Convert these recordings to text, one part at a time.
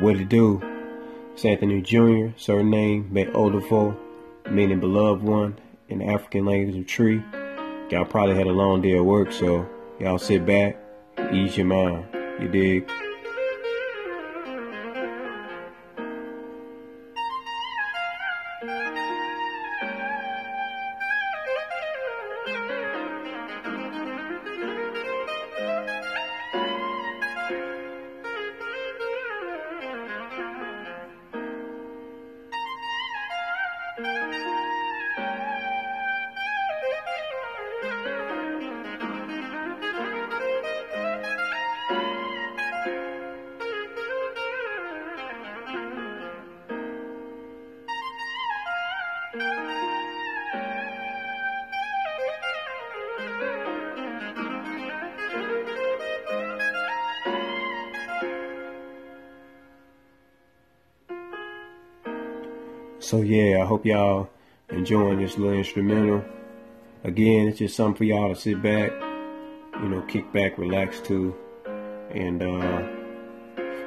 What it do? It's Anthony Jr., surname Be Olafo, meaning beloved one in African language of tree. Y'all probably had a long day at work, so y'all sit back, ease your mind. You dig? So yeah, I hope y'all enjoying this little instrumental. Again, it's just something for y'all to sit back, you know, kick back, relax to, and uh,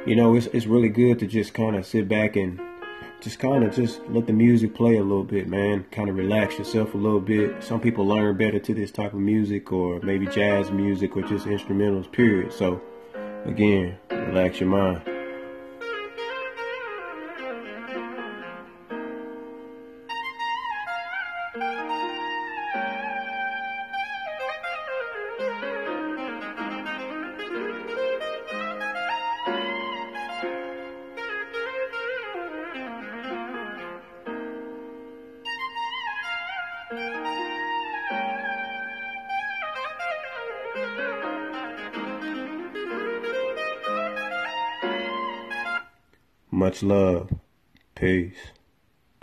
you know, it's it's really good to just kind of sit back and just kind of just let the music play a little bit, man. Kind of relax yourself a little bit. Some people learn better to this type of music, or maybe jazz music, or just instrumentals. Period. So, again, relax your mind. Much love. Peace.